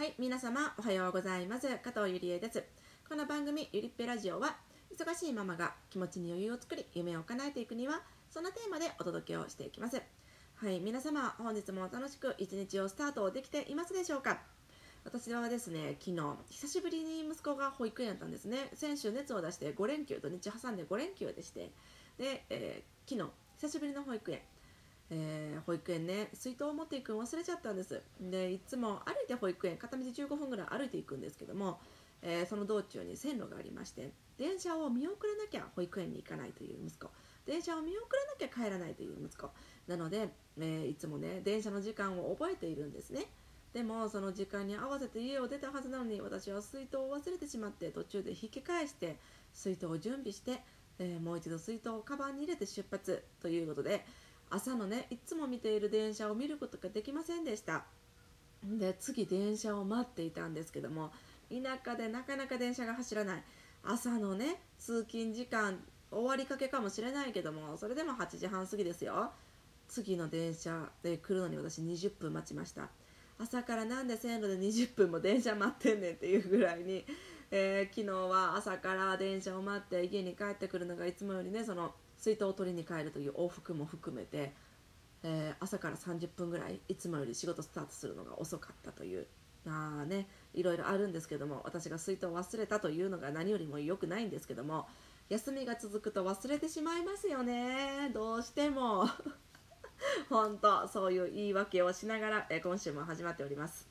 はい、皆様おはようございます。加藤ゆりえです。この番組ゆりっぺラジオは忙しいママが気持ちに余裕を作り夢を叶えていくにはそんなテーマでお届けをしていきます。はい、皆様本日も楽しく一日をスタートできていますでしょうか？私はですね、昨日久しぶりに息子が保育園やったんですね。先週熱を出して5連休土日挟んで5連休でして、で、えー昨日久しぶりの保育園。えー保育園ね。水筒を持っていくの忘れちゃったんです。でいつも歩いて保育園片道15分ぐらい歩いていくんですけども、えーその道中に線路がありまして電車を見送らなきゃ保育園に行かないという息子。電車を見送らなきゃ帰らないという息子。なので、えーいつもね電車の時間を覚えているんですね。でもその時間に合わせて家を出たはずなのに私は水筒を忘れてしまって途中で引き返して水筒を準備して、えもう一度水筒をカバンに入れて出発ということで朝のねいつも見ている電車を見ることができませんでした。で次電車を待っていたんですけども田舎でなかなか電車が走らない。朝のね通勤時間終わりかけかもしれないけどもそれでも8時半過ぎですよ。次の電車で来るのに私20分待ちました。朝からなんで線路で20分も電車待ってんねんっていうぐらいに、えー昨日は朝から電車を待って家に帰ってくるのがいつもよりねその水筒を取りに帰るという往復も含めて、えー朝から30分ぐらいいつもより仕事スタートするのが遅かったというあねいろいろあるんですけども私が水筒を忘れたというのが何よりも良くないんですけども休みが続くと忘れてしまいますよね。どうしても。本当そういう言い訳をしながら、えー今週も始まっております、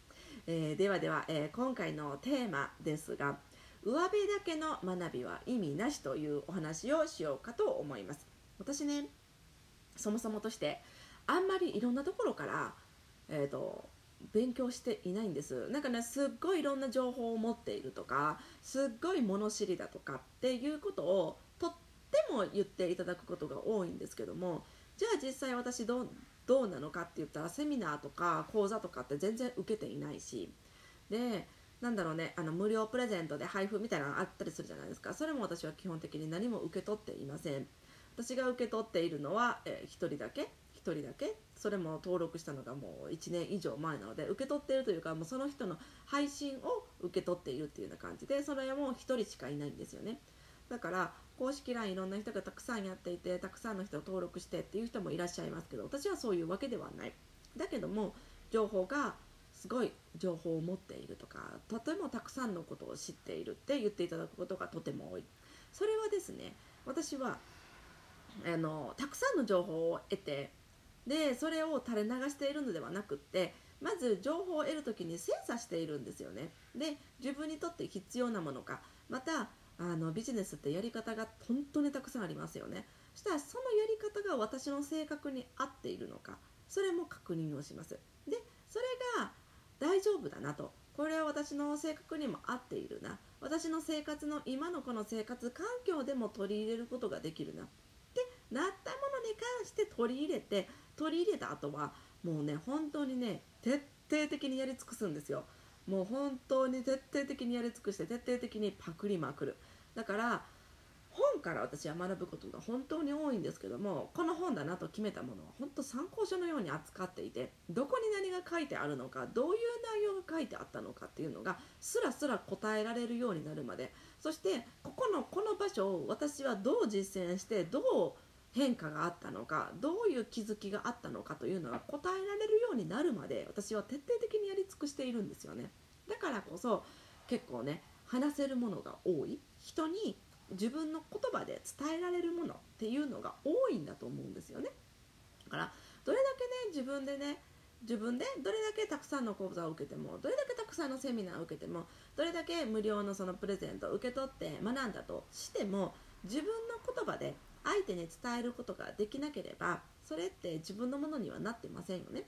えーではでは、え今回のテーマですが上辺だけの学びは意味なしというお話をしようかと思います。私ねそもそもとしてあんまりいろんなところから、えー、と勉強していないんです。なんかねすっごいいろんな情報を持っているとかすっごい物知りだとかっていうことをとっても言っていただくことが多いんですけどもじゃあ実際私どうどうなのかって言ったらセミナーとか講座とかって全然受けていないしでなんだろうねあの無料プレゼントで配布みたいなのあったりするじゃないですか。それも私は基本的に何も受け取っていません。私が受け取っているのは、え1人だけ？1人だけ？それも登録したのがもう1年以上前なので受け取っているというかもうその人の配信を受け取っているっていうような感じでそれはもう1人しかいないんですよね。だから公式 LINE いろんな人がたくさんやっていてたくさんの人を登録してっていう人もいらっしゃいますけど私はそういうわけではない。だけども情報がすごい情報を持っているとかとてもたくさんのことを知っているって言っていただくことがとても多い。それはですね私はあのたくさんの情報を得てでそれを垂れ流しているのではなくってまず情報を得る時に精査しているんですよね。で自分にとって必要なものかまたあのビジネスってやり方が本当にたくさんありますよね。そしたらそのやり方が私の性格に合っているのかそれも確認をします。でそれが夫だなと。これは私の性格にも合っているな。私の生活の今のこの生活環境でも取り入れることができるな。ってなったものに関して取り入れて取り入れた後はもうね本当にね徹底的にやり尽くすんですよ。もう本当に徹底的にやり尽くして徹底的にパクりまくる。だから本から私は学ぶことが本当に多いんですけどもこの本だなと決めたものは本当参考書のように扱っていてどこに何が書いてあるのかどういう内容が書いてあったのかっていうのがすらすら答えられるようになるまでそしてここのこの場所を私はどう実践してどう変化があったのかどういう気づきがあったのかというのが答えられるようになるまで私は徹底的にやり尽くしているんですよね。だからこそ結構ね話せるものが多い。人に自分の言葉で伝えられるものっていうのが多いんだと思うんですよね。だからどれだけね自分でね自分でどれだけたくさんの講座を受けてもどれだけたくさんのセミナーを受けてもどれだけ無料のそのプレゼントを受け取って学んだとしても自分の言葉で相手に伝えることができなければそれって自分のものにはなってませんよね。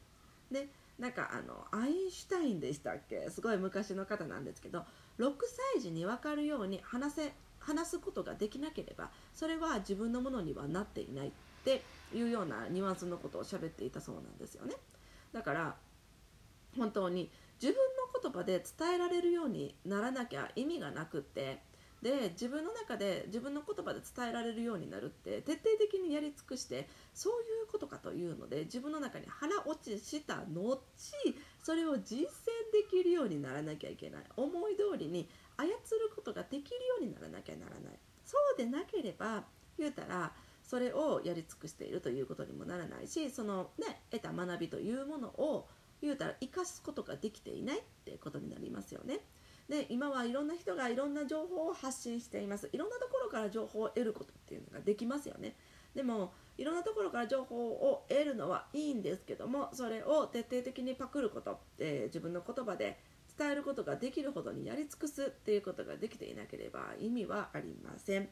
でなんかあのアインシュタインでしたっけ？すごい昔の方なんですけど6歳児に分かるように話せ話すことができなければそれは自分のものにはなっていないっていうようなニュアンスのことを喋っていたそうなんですよね。だから本当に自分の言葉で伝えられるようにならなきゃ意味がなくってで自分の中で自分の言葉で伝えられるようになるって徹底的にやり尽くしてそういうことかというので自分の中に腹落ちした後それを実践できるようににならなきゃいけない。思い通りに操ることができるようにならなきゃならない。そうでなければ言うたらそれをやり尽くしているということにもならないしそのね得た学びというものを言うたら生かすことができていないっていうことになりますよね。で今はいろんな人がいろんな情報を発信しています。いろんなところから情報を得ることっていうのができますよね。でもいろんなところから情報を得るのはいいんですけどもそれを徹底的にパクること、えー、自分の言葉で伝えることができるほどにやり尽くすっていうことができていなければ意味はありません。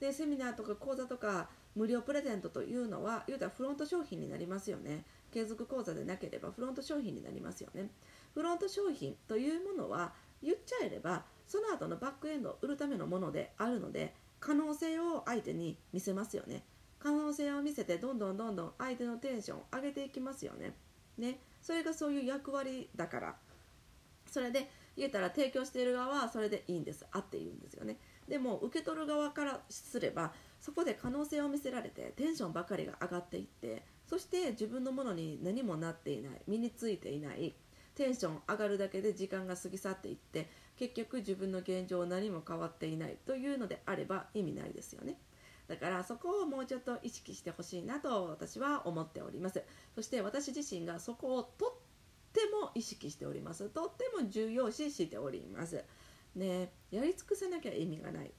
でセミナーとか講座とか無料プレゼントというのは言うたらフロント商品になりますよね。継続講座でなければフロント商品になりますよね。フロント商品というものは言っちゃえればその後のバックエンドを売るためのものであるので可能性を相手に見せますよね。可能性を見せてどんどんどんどん相手のテンションを上げていきますよね。ね。それがそういう役割だから。それで言えたら提供している側はそれでいいんです。あっているんですよね。でも受け取る側からすればそこで可能性を見せられてテンションばかりが上がっていってそして自分のものに何もなっていない身についていないテンション上がるだけで時間が過ぎ去っていって結局自分の現状何も変わっていないというのであれば意味ないですよね。だからそこをもうちょっと意識してほしいなと私は思っております。そして私自身がそこをとっても意識しております。とっても重要視しております。ねやり尽くさなきゃ意味がない。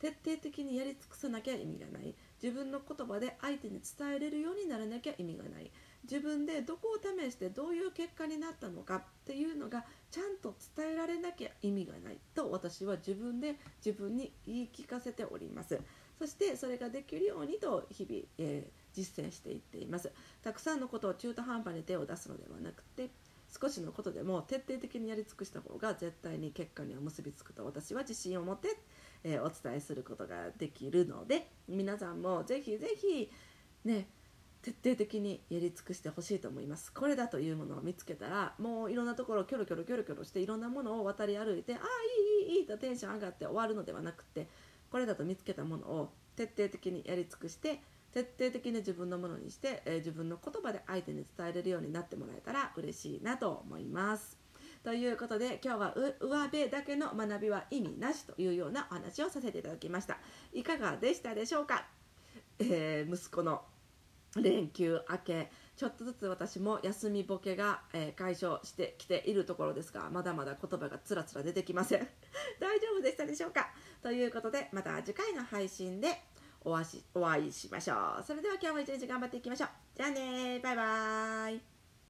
徹底的にやり尽くさなきゃ意味がない。自分の言葉で相手に伝えれるようにならなきゃ意味がない。自分でどこを試してどういう結果になったのかっていうのがちゃんと伝えられなきゃ意味がない。と私は自分で自分に言い聞かせております。そしてそれができるようにと日々、えー、実践していっています。たくさんのことを中途半端に手を出すのではなくて少しのことでも徹底的にやり尽くした方が絶対に結果には結びつくと私は自信を持って、えー、お伝えすることができるので皆さんもぜひぜひね徹底的にやり尽くしてほしいと思います。これだというものを見つけたらもういろんなところをキョロキョロキョロキョロしていろんなものを渡り歩いてああいいいいいいとテンション上がって終わるのではなくてこれだと見つけたものを徹底的にやり尽くして徹底的に自分のものにして、えー、自分の言葉で相手に伝えれるようになってもらえたら嬉しいなと思います。ということで今日はう上辺だけの学びは意味なしというようなお話をさせていただきました。いかがでしたでしょうか、えー、息子の連休明けちょっとずつ私も休みボケが、えー、解消してきているところですがまだまだ言葉がつらつら出てきません 大丈夫でしたでしょうか？ということでまた次回の配信でお会いしましょう。それでは今日も一日頑張っていきましょう。じゃあねバイバーイ。